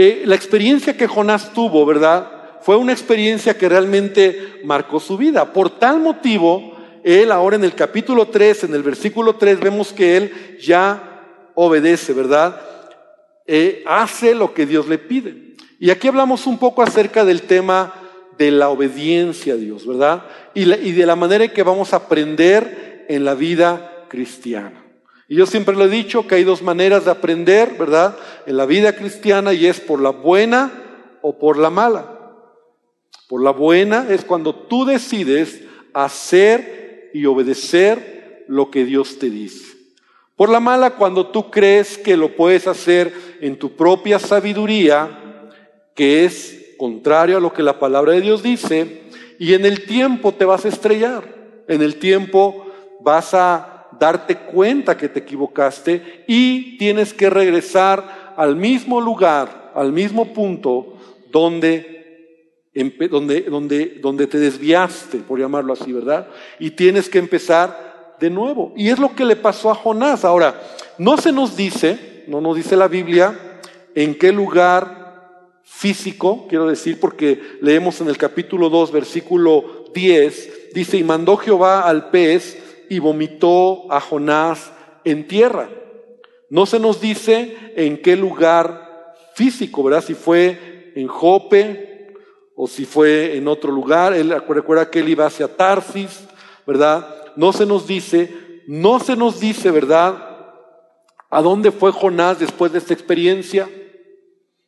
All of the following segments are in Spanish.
Eh, la experiencia que Jonás tuvo, ¿verdad? Fue una experiencia que realmente marcó su vida. Por tal motivo, él ahora en el capítulo 3, en el versículo 3, vemos que él ya obedece, ¿verdad? Eh, hace lo que Dios le pide. Y aquí hablamos un poco acerca del tema de la obediencia a Dios, ¿verdad? Y, y de la manera en que vamos a aprender en la vida cristiana. Y yo siempre lo he dicho que hay dos maneras de aprender, ¿verdad? En la vida cristiana y es por la buena o por la mala. Por la buena es cuando tú decides hacer y obedecer lo que Dios te dice. Por la mala cuando tú crees que lo puedes hacer en tu propia sabiduría, que es contrario a lo que la palabra de Dios dice, y en el tiempo te vas a estrellar. En el tiempo vas a darte cuenta que te equivocaste y tienes que regresar al mismo lugar, al mismo punto donde, donde, donde, donde te desviaste, por llamarlo así, ¿verdad? Y tienes que empezar de nuevo. Y es lo que le pasó a Jonás. Ahora, no se nos dice, no nos dice la Biblia, en qué lugar físico, quiero decir, porque leemos en el capítulo 2, versículo 10, dice, y mandó Jehová al pez, y vomitó a Jonás en tierra. No se nos dice en qué lugar físico, ¿verdad? Si fue en Jope o si fue en otro lugar. Él recuerda que él iba hacia Tarsis, ¿verdad? No se nos dice, no se nos dice, ¿verdad? ¿A dónde fue Jonás después de esta experiencia?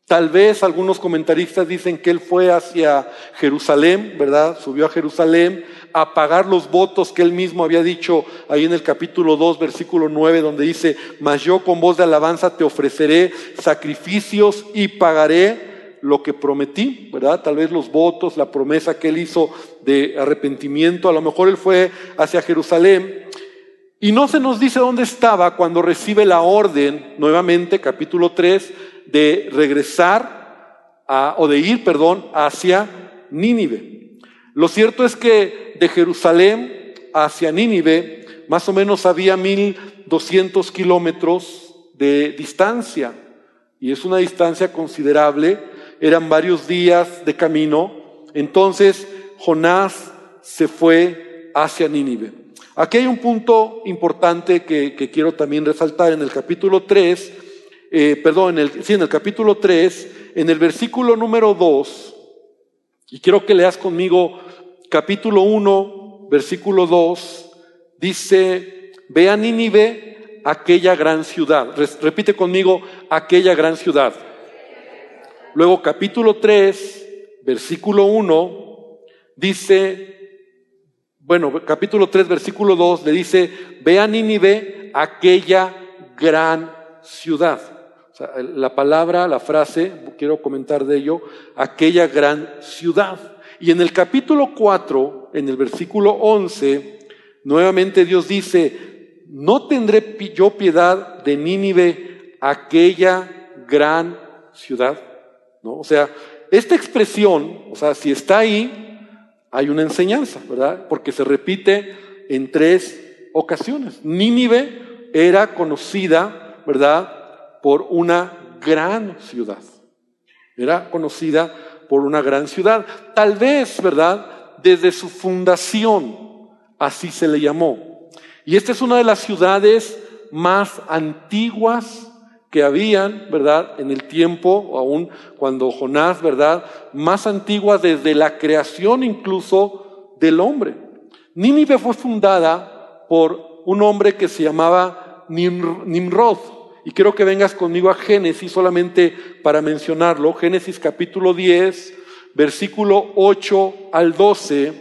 Tal vez algunos comentaristas dicen que él fue hacia Jerusalén, ¿verdad? Subió a Jerusalén a pagar los votos que él mismo había dicho ahí en el capítulo 2, versículo 9, donde dice, mas yo con voz de alabanza te ofreceré sacrificios y pagaré lo que prometí, ¿verdad? Tal vez los votos, la promesa que él hizo de arrepentimiento, a lo mejor él fue hacia Jerusalén. Y no se nos dice dónde estaba cuando recibe la orden, nuevamente, capítulo 3, de regresar a, o de ir, perdón, hacia Nínive. Lo cierto es que de Jerusalén hacia Nínive más o menos había 1200 kilómetros de distancia y es una distancia considerable, eran varios días de camino. Entonces Jonás se fue hacia Nínive. Aquí hay un punto importante que, quiero también resaltar en el capítulo 3 eh, perdón, en el, sí, en el capítulo 3, en el versículo número 2, y quiero que leas conmigo capítulo 1, versículo 2, dice, ve a Nínive, aquella gran ciudad. Repite conmigo, aquella gran ciudad. Luego capítulo 3, versículo 1, dice, bueno, capítulo 3, versículo 2, le dice, ve a Nínive, aquella gran ciudad la palabra, la frase, quiero comentar de ello, aquella gran ciudad. Y en el capítulo 4, en el versículo 11, nuevamente Dios dice, no tendré yo piedad de Nínive, aquella gran ciudad. ¿No? O sea, esta expresión, o sea, si está ahí, hay una enseñanza, ¿verdad? Porque se repite en tres ocasiones. Nínive era conocida, ¿verdad? Por una gran ciudad. Era conocida por una gran ciudad. Tal vez, ¿verdad? Desde su fundación, así se le llamó. Y esta es una de las ciudades más antiguas que habían, ¿verdad? En el tiempo, aún cuando Jonás, ¿verdad? Más antiguas desde la creación incluso del hombre. Nínive fue fundada por un hombre que se llamaba Nimrod. Y quiero que vengas conmigo a Génesis solamente para mencionarlo. Génesis capítulo 10, versículo 8 al 12,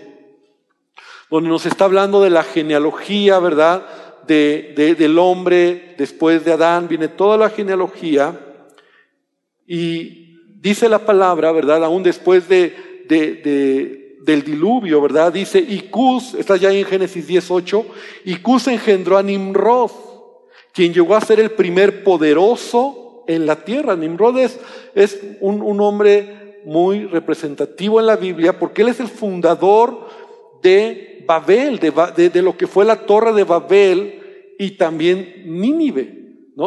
donde nos está hablando de la genealogía, ¿verdad? De, del hombre después de Adán, viene toda la genealogía. Y dice la palabra, ¿verdad? Aún después de, de, del diluvio, ¿verdad? Dice, y Cus, está ya en Génesis 18, y Cus engendró a Nimrod quien llegó a ser el primer poderoso en la tierra. Nimrod es, un, hombre muy representativo en la Biblia porque él es el fundador de Babel, de, de, lo que fue la torre de Babel y también Nínive.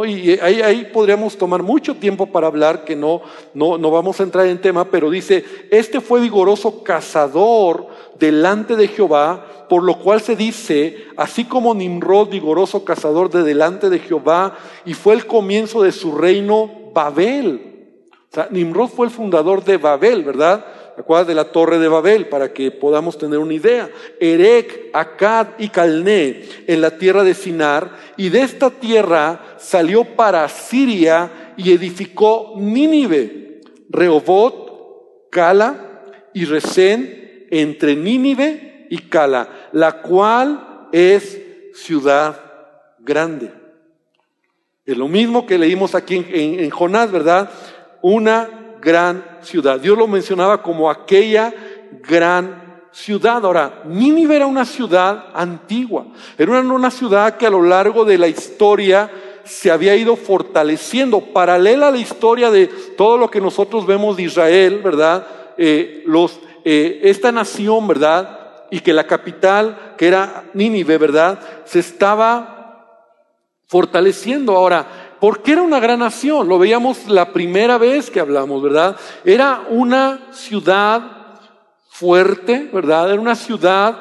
Y ahí, ahí podríamos tomar mucho tiempo para hablar, que no, no, no vamos a entrar en tema, pero dice, este fue vigoroso cazador delante de Jehová, por lo cual se dice, así como Nimrod, vigoroso cazador de delante de Jehová, y fue el comienzo de su reino Babel. O sea, Nimrod fue el fundador de Babel, ¿verdad? Acuerdas de la torre de Babel? Para que podamos tener una idea. Erec, Akkad y Calné en la tierra de Sinar, y de esta tierra salió para Siria y edificó Nínive, Rehobot, Cala y Resén entre Nínive y Cala, la cual es ciudad grande. Es lo mismo que leímos aquí en, en Jonás, ¿verdad? Una gran ciudad. Dios lo mencionaba como aquella gran ciudad. Ahora, Nínive era una ciudad antigua, era una, una ciudad que a lo largo de la historia se había ido fortaleciendo, paralela a la historia de todo lo que nosotros vemos de Israel, ¿verdad? Eh, los, eh, esta nación, ¿verdad? Y que la capital, que era Nínive, ¿verdad? Se estaba fortaleciendo. Ahora, ¿Por qué era una gran nación? Lo veíamos la primera vez que hablamos, ¿verdad? Era una ciudad fuerte, ¿verdad? Era una ciudad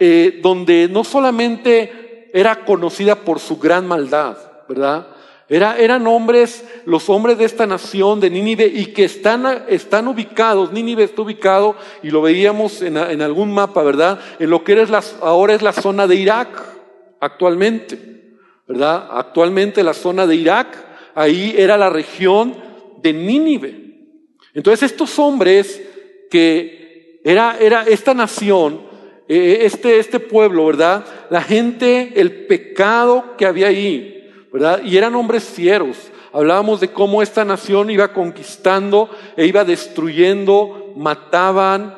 eh, donde no solamente era conocida por su gran maldad, ¿verdad? Era, eran hombres, los hombres de esta nación de Nínive y que están, están ubicados, Nínive está ubicado y lo veíamos en, en algún mapa, ¿verdad? En lo que eres ahora es la zona de Irak actualmente. ¿Verdad? Actualmente la zona de Irak, ahí era la región de Nínive. Entonces estos hombres que era, era esta nación, eh, este, este pueblo, ¿verdad? La gente, el pecado que había ahí, ¿verdad? Y eran hombres fieros. Hablábamos de cómo esta nación iba conquistando e iba destruyendo, mataban,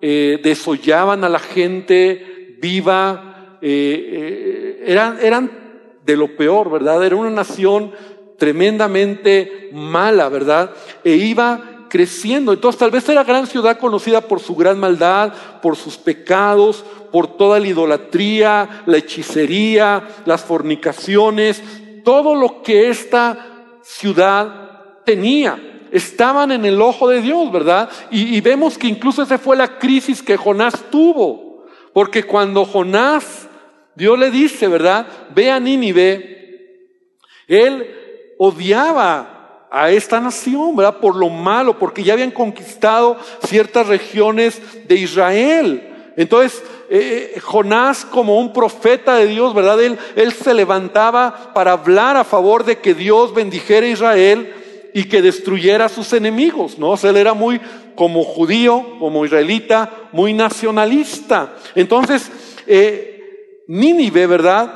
eh, desollaban a la gente viva, eh, eran, eran de lo peor, ¿verdad? Era una nación tremendamente mala, ¿verdad? E iba creciendo. Entonces tal vez era gran ciudad conocida por su gran maldad, por sus pecados, por toda la idolatría, la hechicería, las fornicaciones, todo lo que esta ciudad tenía. Estaban en el ojo de Dios, ¿verdad? Y, vemos que incluso esa fue la crisis que Jonás tuvo. Porque cuando Jonás Dios le dice, ¿verdad? Ve a Nínive. Él odiaba a esta nación, ¿verdad? Por lo malo, porque ya habían conquistado ciertas regiones de Israel. Entonces, eh, eh, Jonás como un profeta de Dios, ¿verdad? Él, él se levantaba para hablar a favor de que Dios bendijera a Israel y que destruyera a sus enemigos, ¿no? Él era muy como judío, como israelita, muy nacionalista. Entonces, eh, Nínive, ¿verdad?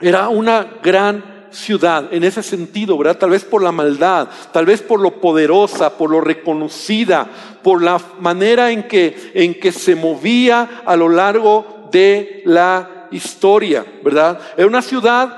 Era una gran ciudad en ese sentido, ¿verdad? Tal vez por la maldad, tal vez por lo poderosa, por lo reconocida, por la manera en que, en que se movía a lo largo de la historia, ¿verdad? Era una ciudad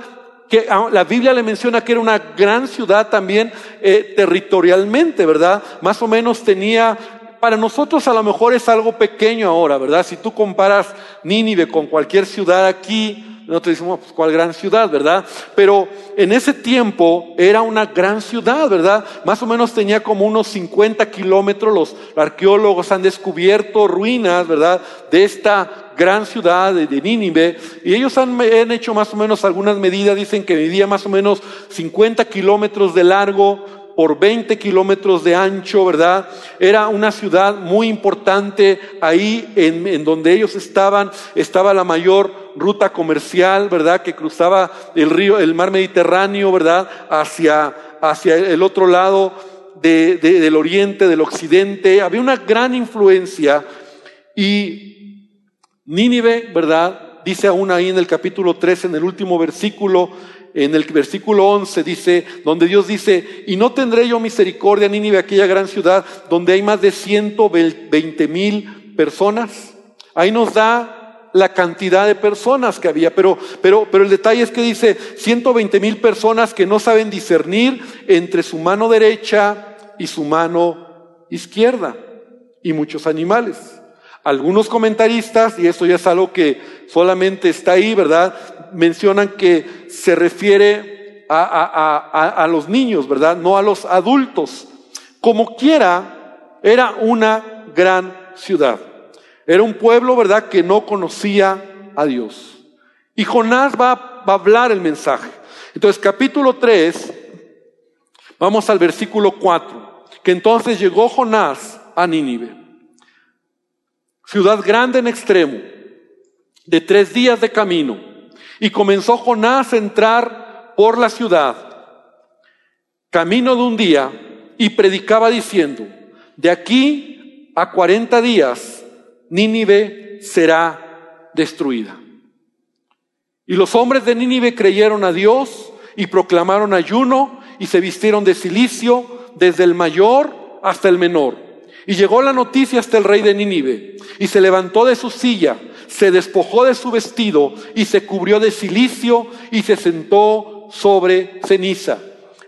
que ah, la Biblia le menciona que era una gran ciudad también eh, territorialmente, ¿verdad? Más o menos tenía para nosotros a lo mejor es algo pequeño ahora, ¿verdad? Si tú comparas Nínive con cualquier ciudad aquí, nosotros decimos, pues, ¿cuál gran ciudad, verdad? Pero en ese tiempo era una gran ciudad, ¿verdad? Más o menos tenía como unos 50 kilómetros. Los arqueólogos han descubierto ruinas, ¿verdad? De esta gran ciudad de, Nínive. Y ellos han, han, hecho más o menos algunas medidas. Dicen que medía más o menos 50 kilómetros de largo, por 20 kilómetros de ancho, ¿verdad? Era una ciudad muy importante ahí en, donde ellos estaban, estaba la mayor ruta comercial, ¿verdad? Que cruzaba el río, el mar Mediterráneo, ¿verdad? Hacia, hacia el otro lado del oriente, del occidente. Había una gran influencia y Nínive, ¿verdad? Dice aún ahí en el capítulo 13, en el último versículo, en el versículo 11 dice, donde Dios dice, y no tendré yo misericordia ni Nínive, aquella gran ciudad donde hay más de 120 mil personas. Ahí nos da la cantidad de personas que había, pero, pero, pero el detalle es que dice 120 mil personas que no saben discernir entre su mano derecha y su mano izquierda, y muchos animales. Algunos comentaristas, y esto ya es algo que solamente está ahí, ¿verdad? mencionan que se refiere a, los niños, ¿verdad? No a los adultos. Como quiera, era una gran ciudad. Era un pueblo, ¿verdad?, que no conocía a Dios. Y Jonás va, va a hablar el mensaje. Entonces, capítulo 3, vamos al versículo 4, que entonces llegó Jonás a Nínive, ciudad grande en extremo, de tres días de camino, y comenzó Jonás a entrar por la ciudad, camino de un día, y predicaba diciendo, de aquí a cuarenta días, Nínive será destruida. Y los hombres de Nínive creyeron a Dios y proclamaron ayuno y se vistieron de silicio desde el mayor hasta el menor. Y llegó la noticia hasta el rey de Nínive y se levantó de su silla, se despojó de su vestido y se cubrió de silicio y se sentó sobre ceniza.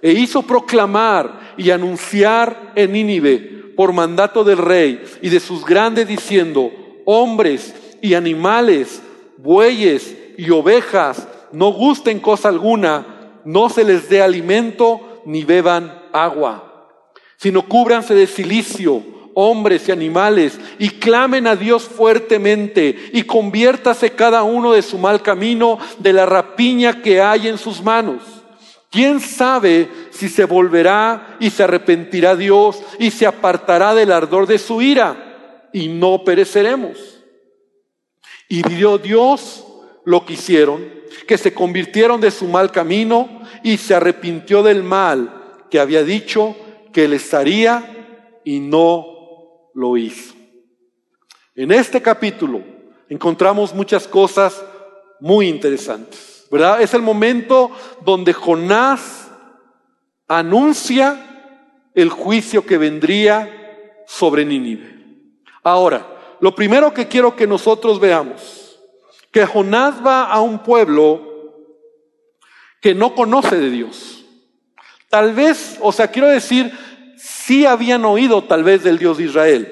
E hizo proclamar y anunciar en Nínive por mandato del rey y de sus grandes diciendo, hombres y animales, bueyes y ovejas no gusten cosa alguna, no se les dé alimento ni beban agua, sino cúbranse de silicio, hombres y animales, y clamen a Dios fuertemente, y conviértase cada uno de su mal camino, de la rapiña que hay en sus manos. ¿Quién sabe si se volverá y se arrepentirá Dios y se apartará del ardor de su ira y no pereceremos? Y dio Dios lo que hicieron, que se convirtieron de su mal camino y se arrepintió del mal que había dicho que les haría y no lo hizo. En este capítulo encontramos muchas cosas muy interesantes, ¿verdad? Es el momento donde Jonás anuncia el juicio que vendría sobre Nínive. Ahora, lo primero que quiero que nosotros veamos que Jonás va a un pueblo que no conoce de Dios. Tal vez, o sea, quiero decir, sí habían oído tal vez del Dios de Israel,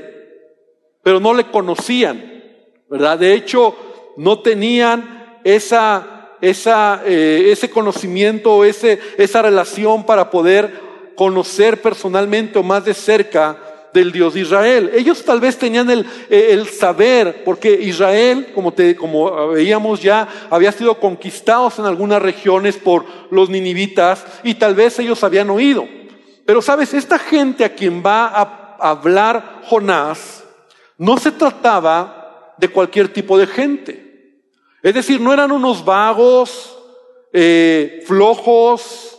pero no le conocían, ¿verdad? De hecho, no tenían esa, esa, eh, ese conocimiento, ese, esa relación para poder conocer personalmente o más de cerca del Dios de Israel. Ellos tal vez tenían el, eh, el saber, porque Israel, como, te, como veíamos ya, había sido conquistados en algunas regiones por los ninivitas y tal vez ellos habían oído. Pero sabes, esta gente a quien va a hablar Jonás, no se trataba de cualquier tipo de gente. Es decir, no eran unos vagos, eh, flojos,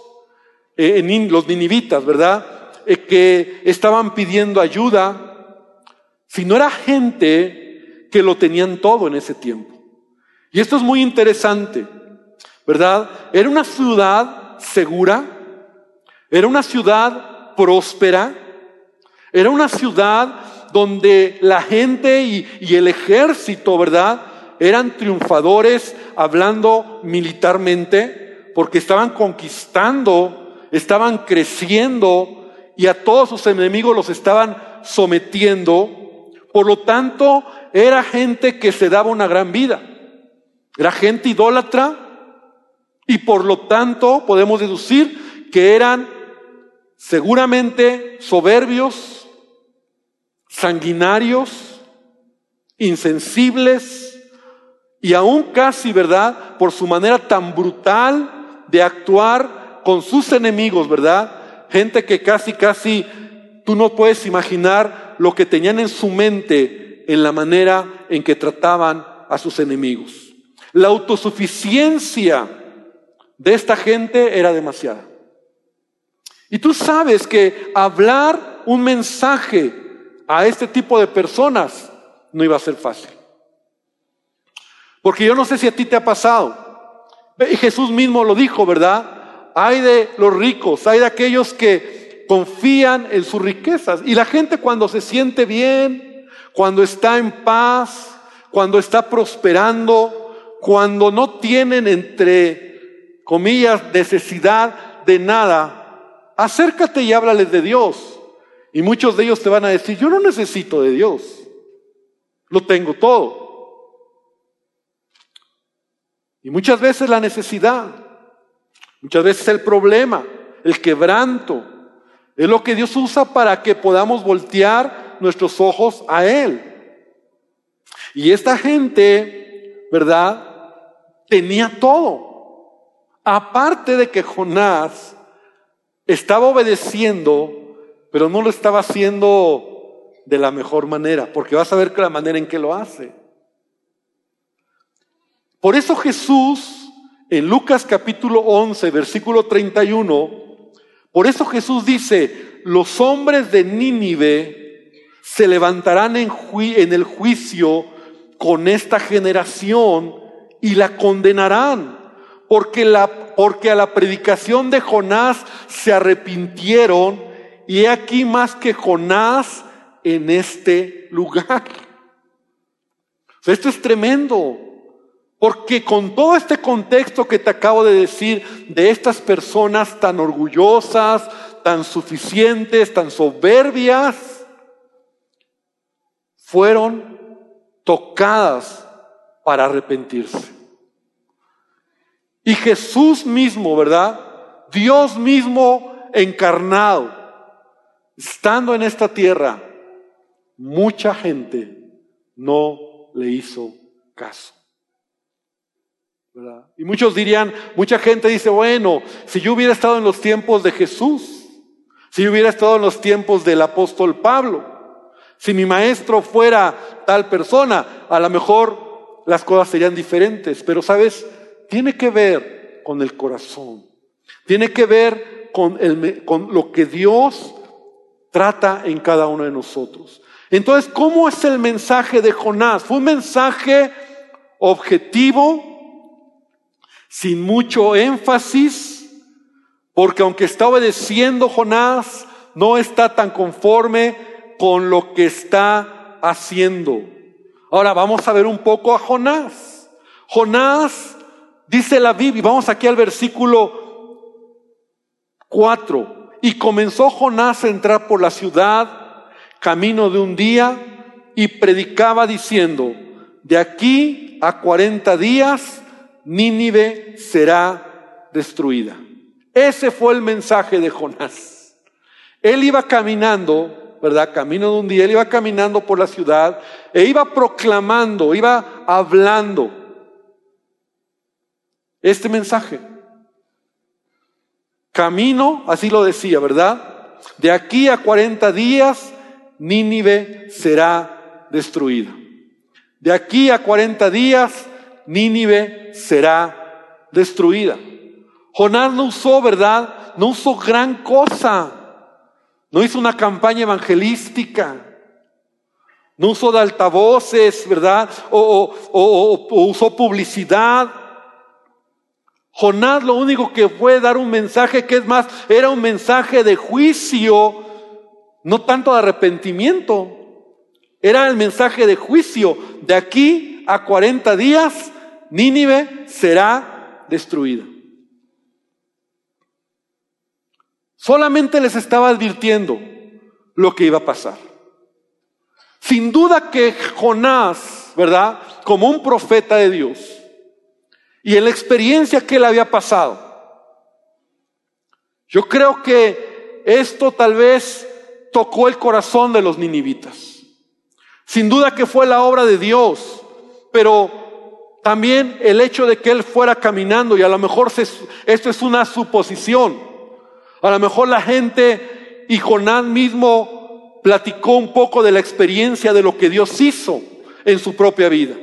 eh, los ninivitas, ¿verdad? Eh, que estaban pidiendo ayuda, sino era gente que lo tenían todo en ese tiempo. Y esto es muy interesante, ¿verdad? Era una ciudad segura, era una ciudad próspera, era una ciudad donde la gente y, el ejército, ¿verdad? Eran triunfadores hablando militarmente, porque estaban conquistando, estaban creciendo, y a todos sus enemigos los estaban sometiendo. Por lo tanto, era gente que se daba una gran vida. Era gente idólatra y por lo tanto podemos deducir que eran seguramente soberbios, sanguinarios, insensibles y aún casi, ¿verdad? Por su manera tan brutal de actuar con sus enemigos, ¿verdad? gente que casi, casi tú no puedes imaginar lo que tenían en su mente en la manera en que trataban a sus enemigos. La autosuficiencia de esta gente era demasiada. Y tú sabes que hablar un mensaje a este tipo de personas no iba a ser fácil. Porque yo no sé si a ti te ha pasado. Y Jesús mismo lo dijo, ¿verdad? hay de los ricos, hay de aquellos que confían en sus riquezas. Y la gente cuando se siente bien, cuando está en paz, cuando está prosperando, cuando no tienen entre comillas necesidad de nada, acércate y háblales de Dios. Y muchos de ellos te van a decir, yo no necesito de Dios, lo tengo todo. Y muchas veces la necesidad Muchas veces el problema, el quebranto, es lo que Dios usa para que podamos voltear nuestros ojos a Él. Y esta gente, ¿verdad? Tenía todo. Aparte de que Jonás estaba obedeciendo, pero no lo estaba haciendo de la mejor manera, porque vas a ver la manera en que lo hace. Por eso Jesús, en Lucas capítulo 11, versículo 31, por eso Jesús dice, los hombres de Nínive se levantarán en, en el juicio con esta generación y la condenarán, porque, a la predicación de Jonás se arrepintieron y he aquí más que Jonás en este lugar. Esto es tremendo. Porque con todo este contexto que te acabo de decir de estas personas tan orgullosas, tan suficientes, tan soberbias, fueron tocadas para arrepentirse. Y Jesús mismo, ¿verdad? Dios mismo encarnado, estando en esta tierra, mucha gente no le hizo caso. Y muchos dirían, mucha gente dice, bueno, si yo hubiera estado en los tiempos de Jesús, si yo hubiera estado en los tiempos del apóstol Pablo, si mi maestro fuera tal persona, a lo mejor las cosas serían diferentes, pero sabes, tiene que ver con el corazón, tiene que ver con, lo que Dios trata en cada uno de nosotros. Entonces, ¿cómo es el mensaje de Jonás? Fue un mensaje objetivo, sin mucho énfasis, porque aunque está obedeciendo Jonás, no está tan conforme con lo que está haciendo. Ahora vamos a ver un poco a Jonás. Jonás, dice la Biblia, vamos aquí al versículo 4, y comenzó Jonás a entrar por la ciudad, camino de un día, y predicaba diciendo, de aquí a cuarenta días, Nínive será destruida. Ese fue el mensaje de Jonás. Él iba caminando, ¿verdad? Camino de un día, él iba caminando por la ciudad e iba proclamando, iba hablando este mensaje. Camino, así lo decía, ¿verdad? De aquí a 40 días, Nínive será destruida. De aquí a 40 días, Nínive será destruida. Jonás no usó, ¿verdad? No usó gran cosa. No hizo una campaña evangelística. No usó de altavoces, ¿verdad? O, o, usó publicidad. Jonás lo único que fue dar un mensaje que es más, era un mensaje de juicio, no tanto de arrepentimiento. Era el mensaje de juicio. De aquí a 40 días Nínive será destruida. Solamente les estaba advirtiendo lo que iba a pasar. Sin duda que Jonás, ¿verdad? Como un profeta de Dios, y en la experiencia que él había pasado, yo creo que esto tal vez tocó el corazón de los ninivitas. Sin duda que fue la obra de Dios, pero también el hecho de que él fuera caminando, y a lo mejor esto es una suposición, a lo mejor la gente y Jonás mismo platicó un poco de la experiencia de lo que Dios hizo en su propia vida.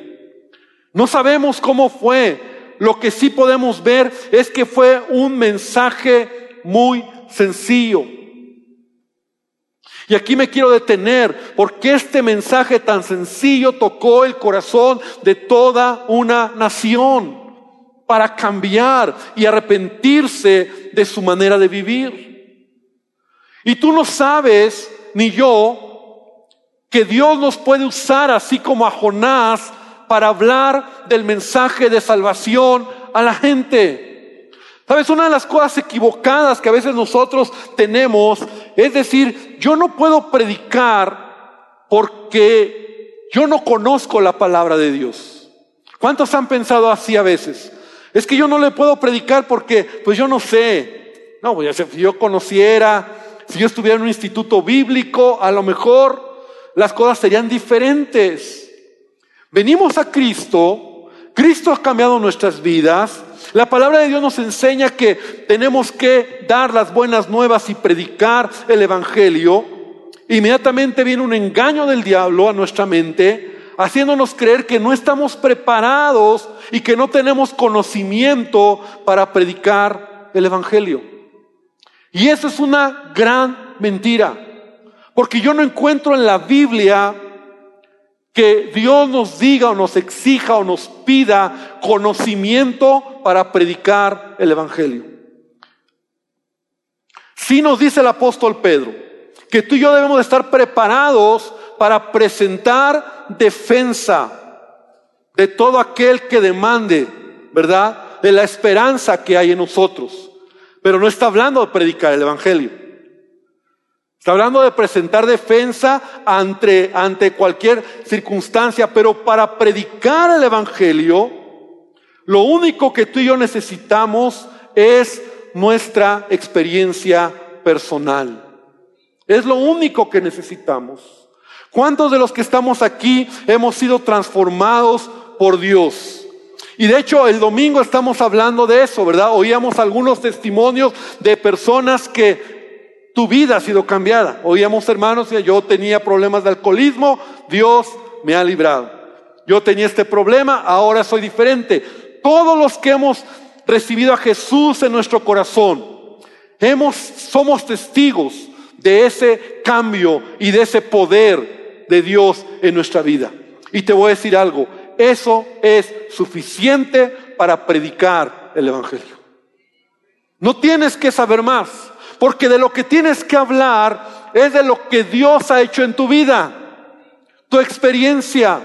No sabemos cómo fue, lo que sí podemos ver es que fue un mensaje muy sencillo, y aquí me quiero detener porque este mensaje tan sencillo tocó el corazón de toda una nación para cambiar y arrepentirse de su manera de vivir. Y tú no sabes, ni yo, que Dios nos puede usar así como a Jonás para hablar del mensaje de salvación a la gente. Sabes, una de las cosas equivocadas que a veces nosotros tenemos es decir, yo no puedo predicar porque yo no conozco la palabra de Dios. ¿Cuántos han pensado así a veces? Es que yo no le puedo predicar porque, pues yo no sé. No, pues si yo conociera, si yo estuviera en un instituto bíblico, a lo mejor las cosas serían diferentes. Venimos a Cristo, Cristo ha cambiado nuestras vidas. La palabra de Dios nos enseña que tenemos que dar las buenas nuevas y predicar el Evangelio. Inmediatamente viene un engaño del diablo a nuestra mente haciéndonos creer que no estamos preparados y que no tenemos conocimiento para predicar el Evangelio. Y eso es una gran mentira, porque yo no encuentro en la Biblia que Dios nos diga o nos exija o nos pida conocimiento para predicar el Evangelio. Sí nos dice el apóstol Pedro que tú y yo debemos de estar preparados para presentar defensa de todo aquel que demande, ¿verdad? De la esperanza que hay en nosotros. Pero no está hablando de predicar el Evangelio. Está hablando de presentar defensa ante, ante cualquier circunstancia, pero para predicar el Evangelio, lo único que tú y yo necesitamos es nuestra experiencia personal. Es lo único que necesitamos. ¿Cuántos de los que estamos aquí hemos sido transformados por Dios? Y de hecho el domingo estamos hablando de eso, ¿verdad? Oíamos algunos testimonios de personas que tu vida ha sido cambiada. Oíamos hermanos, yo tenía problemas de alcoholismo, Dios me ha librado. Yo tenía este problema, ahora soy diferente. Todos los que hemos recibido a Jesús en nuestro corazón, hemos, somos testigos de ese cambio y de ese poder de Dios en nuestra vida. Y te voy a decir algo, eso es suficiente para predicar el Evangelio. No tienes que saber más, porque de lo que tienes que hablar es de lo que Dios ha hecho en tu vida, tu experiencia.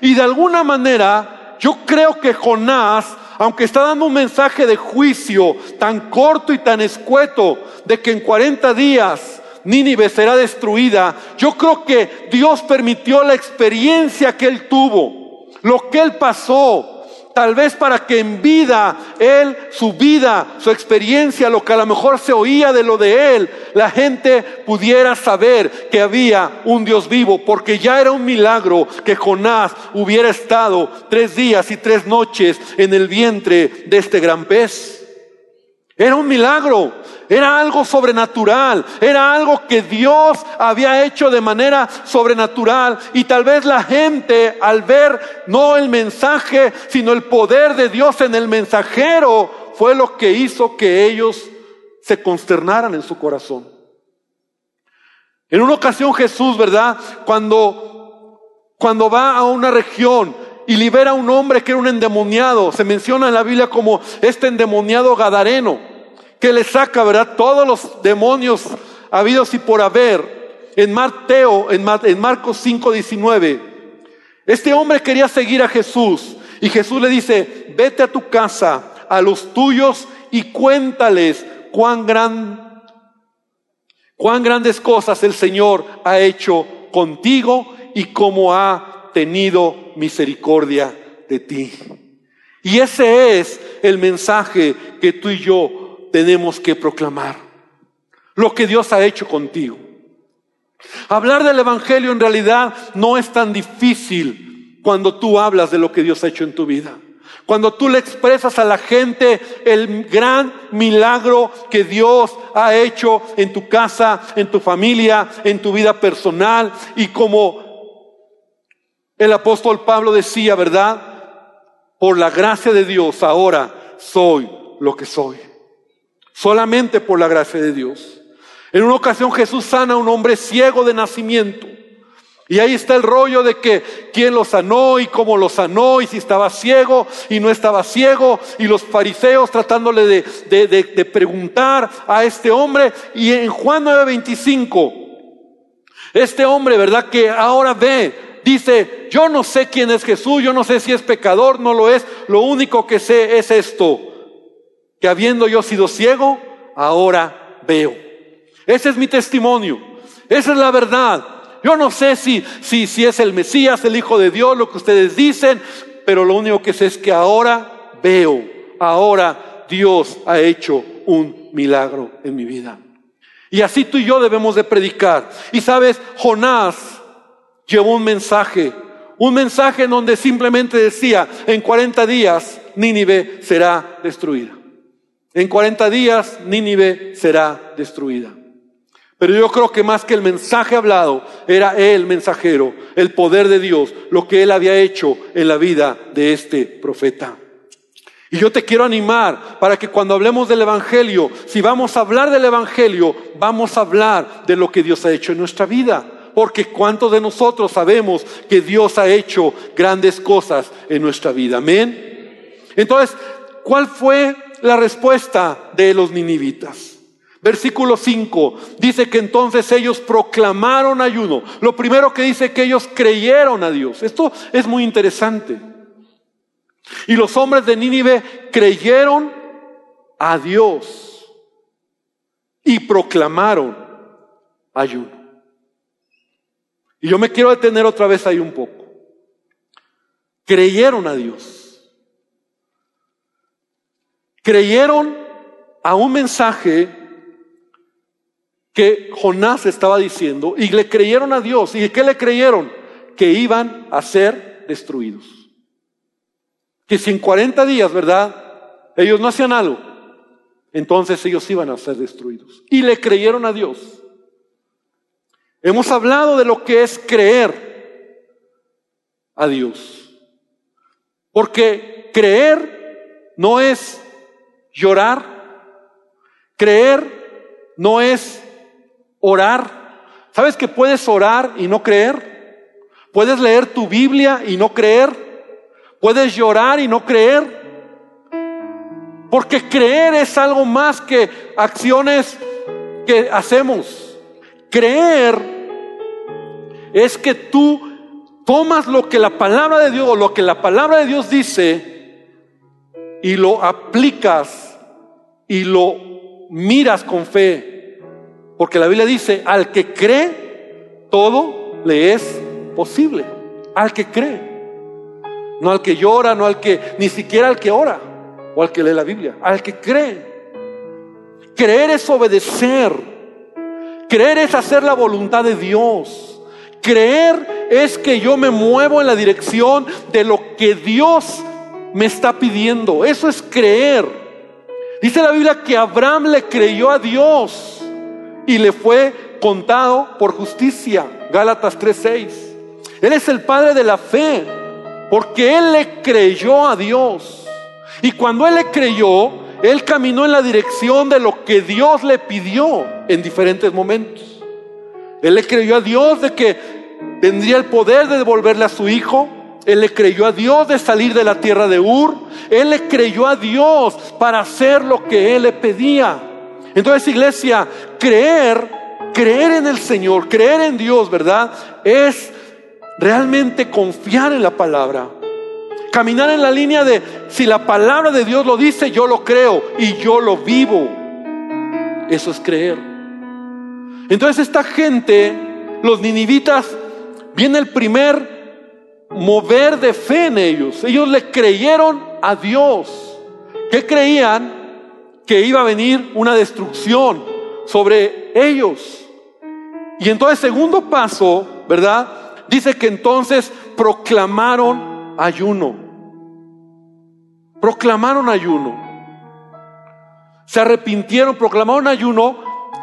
Y de alguna manera, yo creo que Jonás, aunque está dando un mensaje de juicio tan corto y tan escueto, de que en 40 días Nínive será destruida. Yo creo que Dios permitió la experiencia que él tuvo, lo que él pasó, tal vez para que en vida, él, su vida, su experiencia, lo que a lo mejor se oía de lo de él, la gente pudiera saber que había un Dios vivo, porque ya era un milagro que Jonás hubiera estado tres días y tres noches en el vientre de este gran pez. Era un milagro, era algo sobrenatural, era algo que Dios había hecho de manera sobrenatural y tal vez la gente al ver no el mensaje, sino el poder de Dios en el mensajero, fue lo que hizo que ellos se consternaran en su corazón. En una ocasión Jesús, ¿verdad? Cuando, cuando va a una región y libera a un hombre que era un endemoniado. Se menciona en la Biblia como este endemoniado gadareno, que le saca, ¿verdad? Todos los demonios habidos y por haber. En Mateo, en, Marcos 5, 19. Este hombre quería seguir a Jesús y Jesús le dice, vete a tu casa, a los tuyos y cuéntales cuán cuán grandes cosas el Señor ha hecho contigo y cómo ha tenido misericordia de ti. Y ese es el mensaje que tú y yo tenemos que proclamar. Lo que Dios ha hecho contigo. Hablar del Evangelio en realidad no es tan difícil cuando tú hablas de lo que Dios ha hecho en tu vida. Cuando tú le expresas a la gente el gran milagro que Dios ha hecho en tu casa, en tu familia, en tu vida personal y como el apóstol Pablo decía, ¿verdad? Por la gracia de Dios ahora soy lo que soy. Solamente por la gracia de Dios. En una ocasión Jesús sana a un hombre ciego de nacimiento. Y ahí está el rollo de que quién lo sanó y cómo lo sanó y si estaba ciego y no estaba ciego y los fariseos tratándole de, de preguntar a este hombre. Y en Juan 9:25, este hombre, ¿verdad? Que ahora ve dice, yo no sé quién es Jesús, yo no sé si es pecador, no lo es, lo único que sé es esto, que habiendo yo sido ciego, ahora veo. Ese es mi testimonio, esa es la verdad. Yo no sé si, si, si es el Mesías, el Hijo de Dios, lo que ustedes dicen, pero lo único que sé es que ahora veo. ahora Dios ha hecho un milagro en mi vida. Y así tú y yo debemos de predicar. Y sabes, Jonás llevó un mensaje, un mensaje en donde simplemente decía, en 40 días Nínive será destruida. En 40 días Nínive será destruida. Pero yo creo que más que el mensaje hablado, era el mensajero, el poder de Dios, lo que él había hecho en la vida de este profeta. Y yo te quiero animar para que cuando hablemos del Evangelio, si vamos a hablar del Evangelio, vamos a hablar de lo que Dios ha hecho en nuestra vida. Porque cuántos de nosotros sabemos que Dios ha hecho grandes cosas en nuestra vida. Amén. Entonces, ¿cuál fue la respuesta de los ninivitas? Versículo 5 dice que entonces ellos proclamaron ayuno. Lo primero que dice que ellos creyeron a Dios. Esto es muy interesante. Y los hombres de Nínive creyeron a Dios y proclamaron ayuno. Y yo me quiero detener otra vez ahí un poco. Creyeron a Dios. Creyeron a un mensaje que Jonás estaba diciendo y le creyeron a Dios. ¿Y qué le creyeron? Que iban a ser destruidos. Que si en 40 días, ¿verdad? Ellos no hacían algo, entonces ellos iban a ser destruidos. Y le creyeron a Dios. Hemos hablado de lo que es creer a Dios. Porque creer no es llorar. Creer no es orar. ¿Sabes que puedes orar y no creer? Puedes leer tu Biblia y no creer. Puedes llorar y no creer. Porque creer es algo más que acciones que hacemos. Creer es que tú tomas lo que la palabra de Dios o lo que la palabra de Dios dice y lo aplicas y lo miras con fe porque la Biblia dice, al que cree, todo le es posible. Al que cree. No al que llora, no al que, ni siquiera al que ora o al que lee la Biblia. Al que cree. Creer es obedecer. Creer es hacer la voluntad de Dios. Creer es que yo me muevo en la dirección de lo que Dios me está pidiendo. Eso es creer. Dice la Biblia que Abraham le creyó a Dios y le fue contado por justicia. Gálatas 3:6. Él es el padre de la fe, porque él le creyó a Dios. Y cuando él le creyó, él caminó en la dirección de lo que Dios le pidió en diferentes momentos. Él le creyó a Dios de que tendría el poder de devolverle a su hijo. Él le creyó a Dios de salir de la tierra de Ur. Él le creyó a Dios para hacer lo que él le pedía. Entonces, iglesia, creer, creer en el Señor, creer en Dios, ¿verdad? Es realmente confiar en la palabra. Caminar en la línea de, si la palabra de Dios lo dice, yo lo creo y yo lo vivo. Eso es creer. Entonces esta gente, los ninivitas, viene el primer mover de fe en ellos. Ellos le creyeron a Dios. ¿Qué creían? que iba a venir una destrucción sobre ellos. Y entonces, segundo paso, ¿verdad? Dice que entonces proclamaron ayuno. Proclamaron ayuno. Se arrepintieron, proclamaron ayuno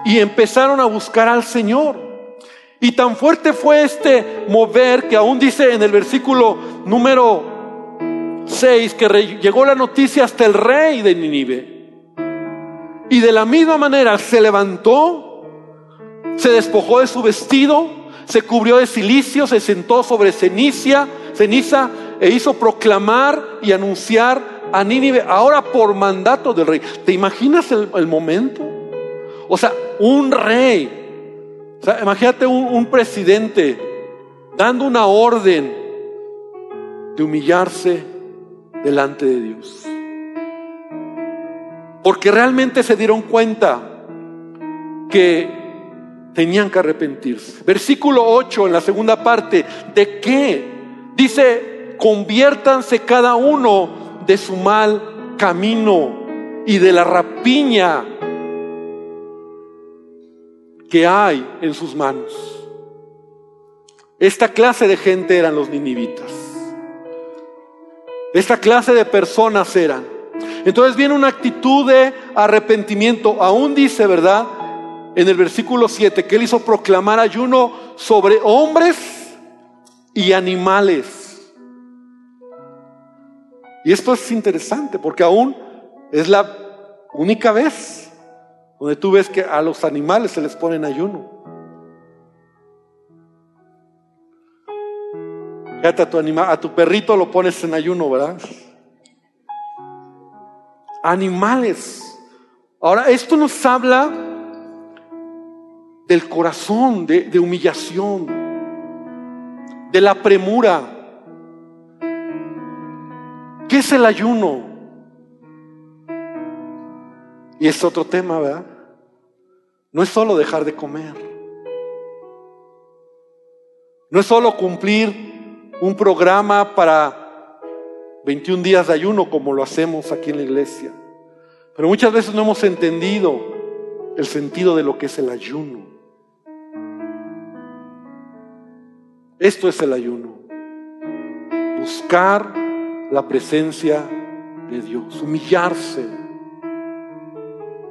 y empezaron a buscar al Señor. Y tan fuerte fue este mover que aún dice en el versículo número 6 que llegó la noticia hasta el rey de Nínive. Y de la misma manera se levantó, se despojó de su vestido, se cubrió de silicio, se sentó sobre ceniza, ceniza e hizo proclamar y anunciar a Nínive, ahora por mandato del rey. ¿Te imaginas el, momento? O sea, un rey, o sea, imagínate un, presidente dando una orden de humillarse delante de Dios porque realmente se dieron cuenta que tenían que arrepentirse. Versículo 8 en la segunda parte, ¿de qué? Dice, conviértanse cada uno de su mal camino y de la rapiña que hay en sus manos. Esta clase de gente eran los ninivitas. Esta clase de personas eran. Entonces viene una actitud de arrepentimiento. Aún dice, ¿verdad? En el versículo 7 que él hizo proclamar ayuno sobre hombres y animales. Y esto es interesante porque aún es la única vez donde tú ves que a los animales se les pone en ayuno. Fíjate a tu, anima, a tu perrito lo pones en ayuno, ¿verdad? Animales. Ahora, esto nos habla del corazón, de, de humillación, de la premura. ¿Qué es el ayuno? Y es otro tema, ¿verdad? No es solo dejar de comer. No es solo cumplir un programa para 21 días de ayuno como lo hacemos aquí en la iglesia. Pero muchas veces no hemos entendido el sentido de lo que es el ayuno. Esto es el ayuno. Buscar la presencia de Dios, humillarse,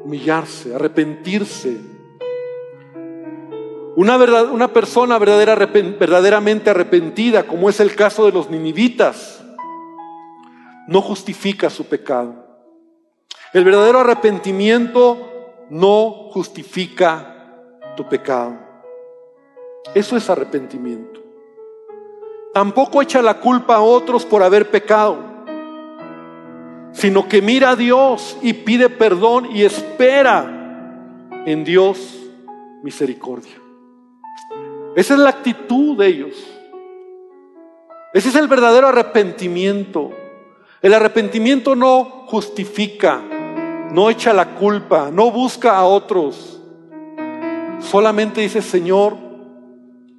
humillarse, arrepentirse una, verdad, una persona verdadera, verdaderamente arrepentida, como es el caso de los ninivitas, no justifica su pecado. El verdadero arrepentimiento no justifica tu pecado. Eso es arrepentimiento. Tampoco echa la culpa a otros por haber pecado, sino que mira a Dios y pide perdón y espera en Dios misericordia. Esa es la actitud de ellos. Ese es el verdadero arrepentimiento. El arrepentimiento no justifica, no echa la culpa, no busca a otros. Solamente dice, Señor,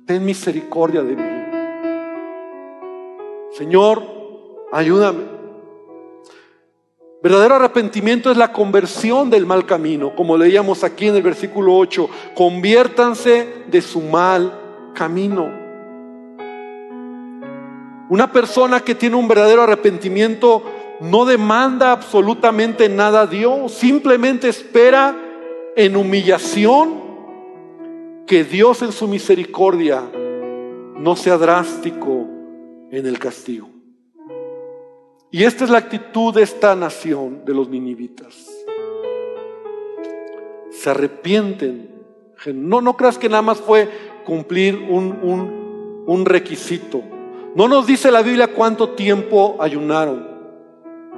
ten misericordia de mí. Señor, ayúdame. Verdadero arrepentimiento es la conversión del mal camino, como leíamos aquí en el versículo 8. Conviértanse de su mal camino. Una persona que tiene un verdadero arrepentimiento no demanda absolutamente nada a Dios, simplemente espera en humillación que Dios en su misericordia no sea drástico en el castigo. Y esta es la actitud de esta nación, de los ninivitas. Se arrepienten. No, no creas que nada más fue cumplir un, un, requisito. No nos dice la Biblia cuánto tiempo ayunaron.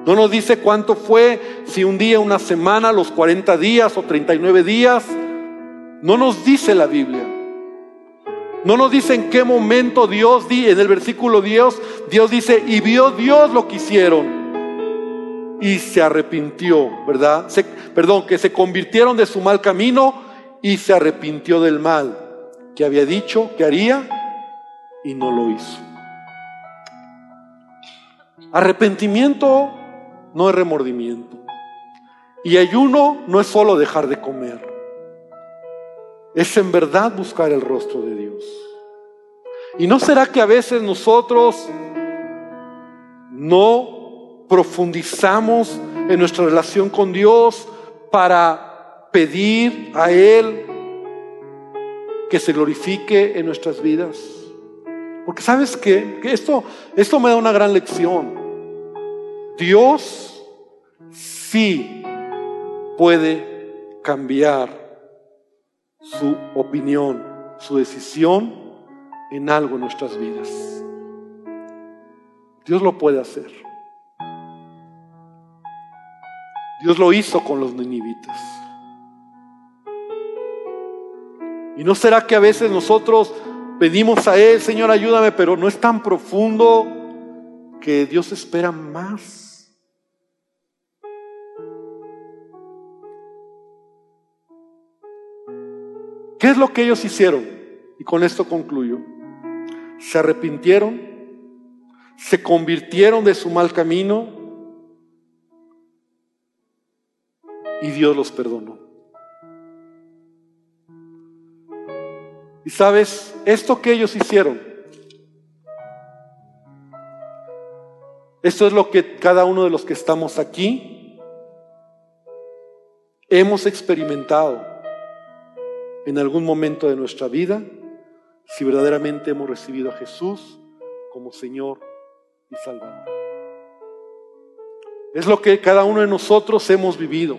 No nos dice cuánto fue, si un día, una semana, los 40 días o 39 días. No nos dice la Biblia. No nos dice en qué momento Dios, en el versículo Dios, Dios dice, y vio Dios lo que hicieron. Y se arrepintió, ¿verdad? perdón, que se convirtieron de su mal camino y se arrepintió del mal que había dicho que haría y no lo hizo. Arrepentimiento no es remordimiento. Y ayuno no es solo dejar de comer. Es en verdad buscar el rostro de Dios. ¿Y no será que a veces nosotros no profundizamos en nuestra relación con Dios para pedir a Él que se glorifique en nuestras vidas. Porque sabes que esto, esto me da una gran lección. Dios sí puede cambiar su opinión, su decisión en algo en nuestras vidas. Dios lo puede hacer. Dios lo hizo con los ninivitas. ¿Y no será que a veces nosotros pedimos a Él, Señor, ayúdame, pero no es tan profundo que Dios espera más? ¿Qué es lo que ellos hicieron? Y con esto concluyo. Se arrepintieron, se convirtieron de su mal camino y Dios los perdonó. Y sabes, esto que ellos hicieron, esto es lo que cada uno de los que estamos aquí hemos experimentado en algún momento de nuestra vida si verdaderamente hemos recibido a Jesús como Señor y Salvador. Es lo que cada uno de nosotros hemos vivido.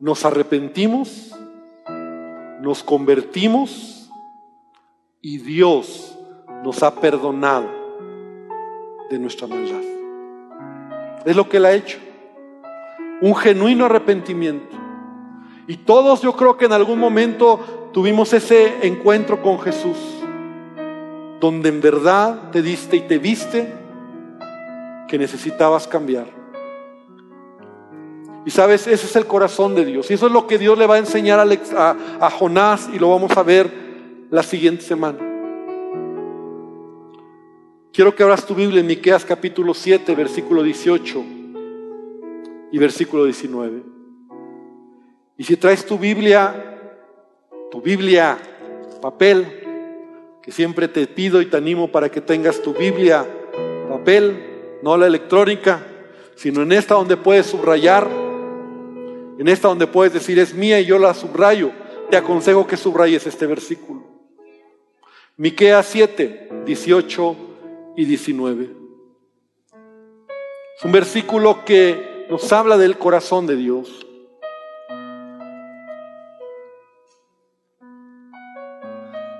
Nos arrepentimos, nos convertimos y Dios nos ha perdonado de nuestra maldad. Es lo que Él ha hecho. Un genuino arrepentimiento. Y todos yo creo que en algún momento tuvimos ese encuentro con Jesús, donde en verdad te diste y te viste que necesitabas cambiar. Y sabes, ese es el corazón de Dios. Y eso es lo que Dios le va a enseñar a, a, Jonás y lo vamos a ver la siguiente semana. Quiero que abras tu Biblia en Miqueas capítulo 7, versículo 18 y versículo 19. Y si traes tu Biblia, tu Biblia, papel, que siempre te pido y te animo para que tengas tu Biblia, papel, no la electrónica, sino en esta donde puedes subrayar, en esta donde puedes decir es mía y yo la subrayo, te aconsejo que subrayes este versículo. Miqueas 7, 18 y 19. Es un versículo que nos habla del corazón de Dios.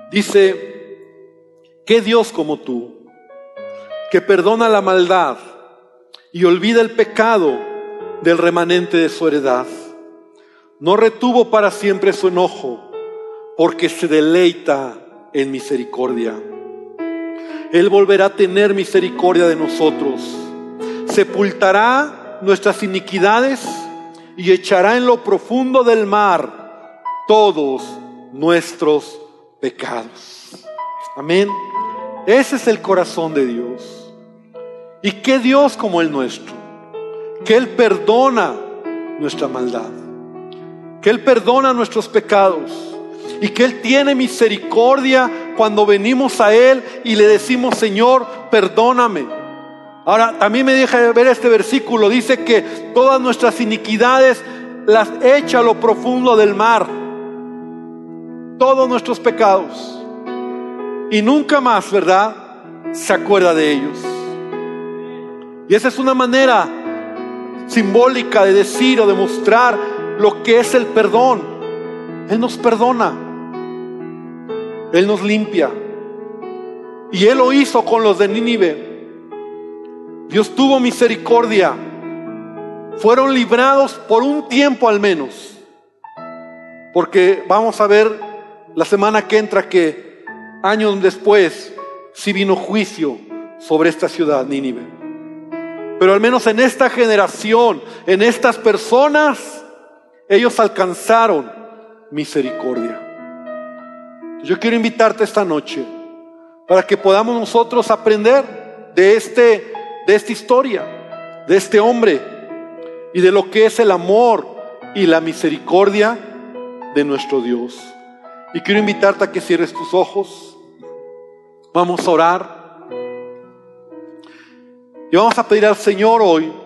Dice, ¿qué Dios como tú, que perdona la maldad y olvida el pecado del remanente de su heredad? No retuvo para siempre su enojo, porque se deleita en misericordia. Él volverá a tener misericordia de nosotros, sepultará nuestras iniquidades y echará en lo profundo del mar todos nuestros pecados. Amén. Ese es el corazón de Dios. ¿Y qué Dios como el nuestro? Que Él perdona nuestra maldad. Que Él perdona nuestros pecados. Y que Él tiene misericordia cuando venimos a Él y le decimos, Señor, perdóname. Ahora, también me deja ver este versículo. Dice que todas nuestras iniquidades las echa a lo profundo del mar todos nuestros pecados y nunca más, ¿verdad? Se acuerda de ellos. Y esa es una manera simbólica de decir o de mostrar lo que es el perdón. Él nos perdona. Él nos limpia. Y Él lo hizo con los de Nínive. Dios tuvo misericordia. Fueron librados por un tiempo al menos. Porque vamos a ver la semana que entra que años después sí vino juicio sobre esta ciudad, Nínive. Pero al menos en esta generación, en estas personas, ellos alcanzaron misericordia. Yo quiero invitarte esta noche para que podamos nosotros aprender de, este, de esta historia, de este hombre y de lo que es el amor y la misericordia de nuestro Dios. Y quiero invitarte a que cierres tus ojos. Vamos a orar. Y vamos a pedir al Señor hoy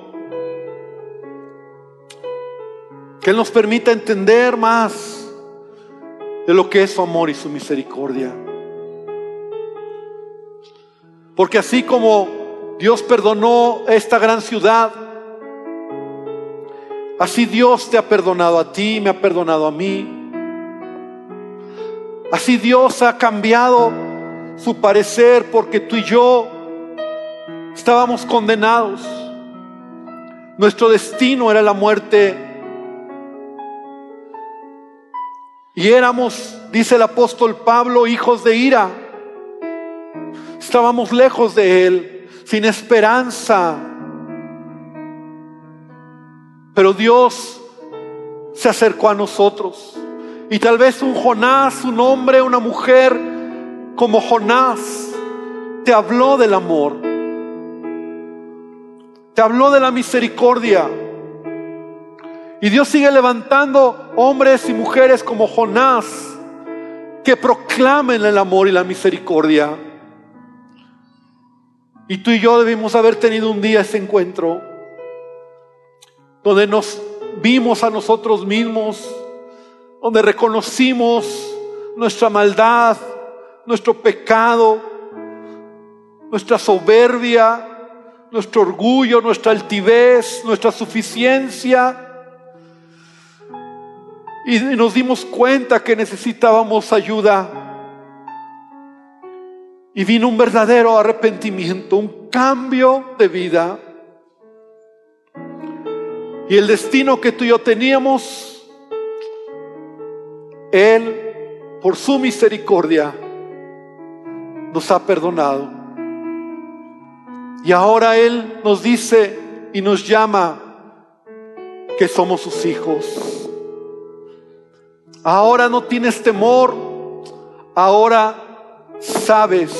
que Él nos permita entender más de lo que es su amor y su misericordia. Porque así como Dios perdonó esta gran ciudad, así Dios te ha perdonado a ti, me ha perdonado a mí. Así Dios ha cambiado su parecer porque tú y yo estábamos condenados. Nuestro destino era la muerte. Y éramos, dice el apóstol Pablo, hijos de ira. Estábamos lejos de Él, sin esperanza. Pero Dios se acercó a nosotros. Y tal vez un Jonás, un hombre, una mujer como Jonás, te habló del amor. Te habló de la misericordia. Y Dios sigue levantando hombres y mujeres como Jonás que proclamen el amor y la misericordia. Y tú y yo debimos haber tenido un día ese encuentro donde nos vimos a nosotros mismos, donde reconocimos nuestra maldad, nuestro pecado, nuestra soberbia, nuestro orgullo, nuestra altivez, nuestra suficiencia. Y nos dimos cuenta que necesitábamos ayuda. Y vino un verdadero arrepentimiento, un cambio de vida. Y el destino que tú y yo teníamos, Él, por su misericordia, nos ha perdonado. Y ahora Él nos dice y nos llama que somos sus hijos. Ahora no tienes temor, ahora sabes,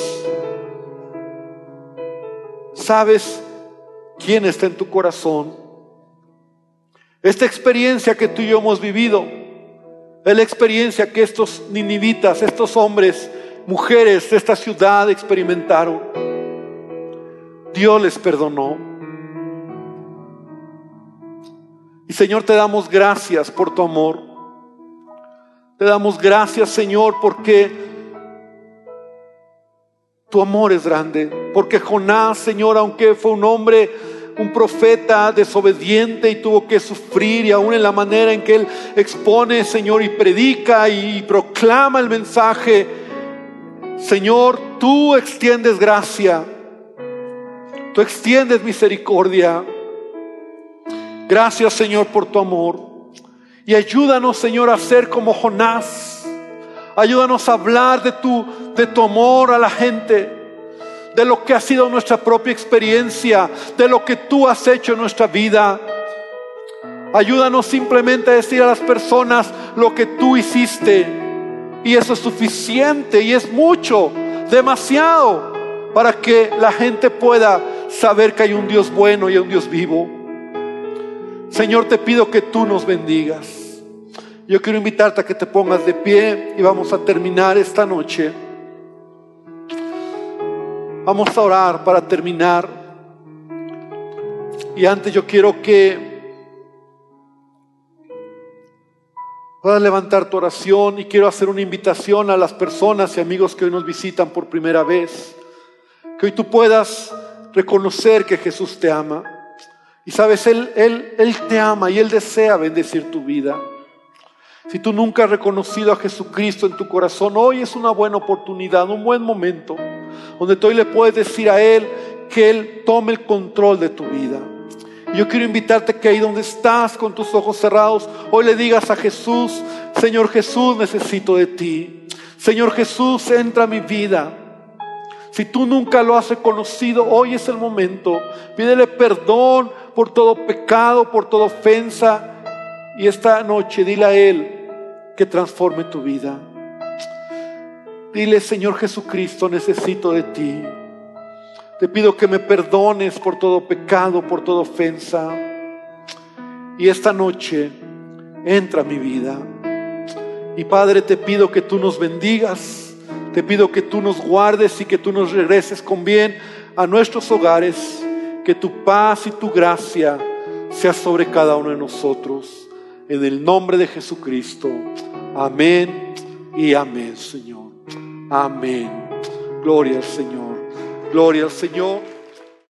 sabes quién está en tu corazón. Esta experiencia que tú y yo hemos vivido es la experiencia que estos ninivitas, estos hombres, mujeres de esta ciudad experimentaron. Dios les perdonó. Y Señor, te damos gracias por tu amor. Te damos gracias, Señor, porque tu amor es grande. Porque Jonás, Señor, aunque fue un hombre un profeta desobediente y tuvo que sufrir y aún en la manera en que él expone, Señor, y predica y proclama el mensaje, Señor, tú extiendes gracia, tú extiendes misericordia. Gracias, Señor, por tu amor. Y ayúdanos, Señor, a ser como Jonás. Ayúdanos a hablar de tu, de tu amor a la gente de lo que ha sido nuestra propia experiencia, de lo que tú has hecho en nuestra vida. Ayúdanos simplemente a decir a las personas lo que tú hiciste. Y eso es suficiente y es mucho, demasiado, para que la gente pueda saber que hay un Dios bueno y un Dios vivo. Señor, te pido que tú nos bendigas. Yo quiero invitarte a que te pongas de pie y vamos a terminar esta noche. Vamos a orar para terminar. Y antes yo quiero que puedas levantar tu oración y quiero hacer una invitación a las personas y amigos que hoy nos visitan por primera vez. Que hoy tú puedas reconocer que Jesús te ama. Y sabes, Él, Él, Él te ama y Él desea bendecir tu vida. Si tú nunca has reconocido a Jesucristo en tu corazón, hoy es una buena oportunidad, un buen momento, donde tú hoy le puedes decir a Él que Él tome el control de tu vida. yo quiero invitarte que ahí donde estás con tus ojos cerrados, hoy le digas a Jesús, Señor Jesús, necesito de ti. Señor Jesús, entra a mi vida. Si tú nunca lo has reconocido, hoy es el momento. Pídele perdón por todo pecado, por toda ofensa. Y esta noche dile a Él, que transforme tu vida. Dile, Señor Jesucristo, necesito de ti. Te pido que me perdones por todo pecado, por toda ofensa. Y esta noche entra a mi vida. Y Padre, te pido que tú nos bendigas. Te pido que tú nos guardes y que tú nos regreses con bien a nuestros hogares. Que tu paz y tu gracia sea sobre cada uno de nosotros. En el nombre de Jesucristo. Amén y amén, Señor. Amén. Gloria al Señor. Gloria al Señor.